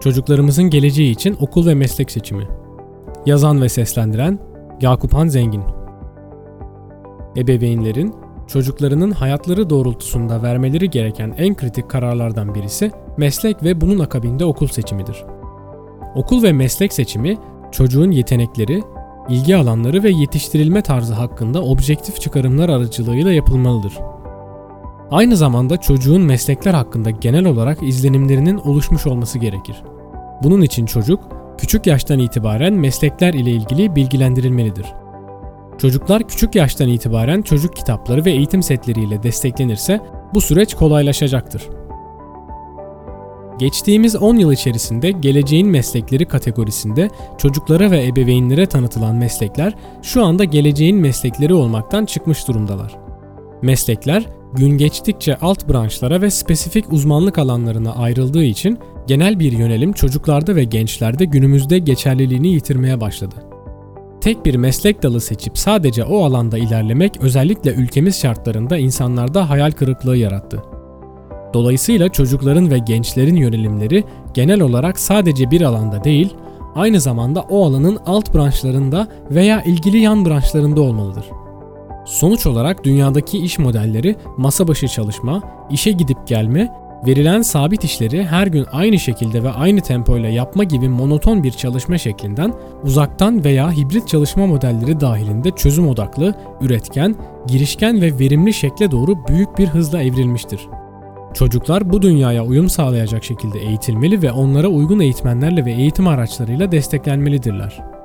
Çocuklarımızın geleceği için okul ve meslek seçimi. Yazan ve seslendiren Yakup Han Zengin. Ebeveynlerin çocuklarının hayatları doğrultusunda vermeleri gereken en kritik kararlardan birisi meslek ve bunun akabinde okul seçimidir. Okul ve meslek seçimi çocuğun yetenekleri, ilgi alanları ve yetiştirilme tarzı hakkında objektif çıkarımlar aracılığıyla yapılmalıdır. Aynı zamanda çocuğun meslekler hakkında genel olarak izlenimlerinin oluşmuş olması gerekir. Bunun için çocuk küçük yaştan itibaren meslekler ile ilgili bilgilendirilmelidir. Çocuklar küçük yaştan itibaren çocuk kitapları ve eğitim setleriyle desteklenirse bu süreç kolaylaşacaktır. Geçtiğimiz 10 yıl içerisinde geleceğin meslekleri kategorisinde çocuklara ve ebeveynlere tanıtılan meslekler şu anda geleceğin meslekleri olmaktan çıkmış durumdalar. Meslekler gün geçtikçe alt branşlara ve spesifik uzmanlık alanlarına ayrıldığı için genel bir yönelim çocuklarda ve gençlerde günümüzde geçerliliğini yitirmeye başladı. Tek bir meslek dalı seçip sadece o alanda ilerlemek özellikle ülkemiz şartlarında insanlarda hayal kırıklığı yarattı. Dolayısıyla çocukların ve gençlerin yönelimleri genel olarak sadece bir alanda değil, aynı zamanda o alanın alt branşlarında veya ilgili yan branşlarında olmalıdır. Sonuç olarak dünyadaki iş modelleri masa başı çalışma, işe gidip gelme, verilen sabit işleri her gün aynı şekilde ve aynı tempoyla yapma gibi monoton bir çalışma şeklinden uzaktan veya hibrit çalışma modelleri dahilinde çözüm odaklı, üretken, girişken ve verimli şekle doğru büyük bir hızla evrilmiştir. Çocuklar bu dünyaya uyum sağlayacak şekilde eğitilmeli ve onlara uygun eğitmenlerle ve eğitim araçlarıyla desteklenmelidirler.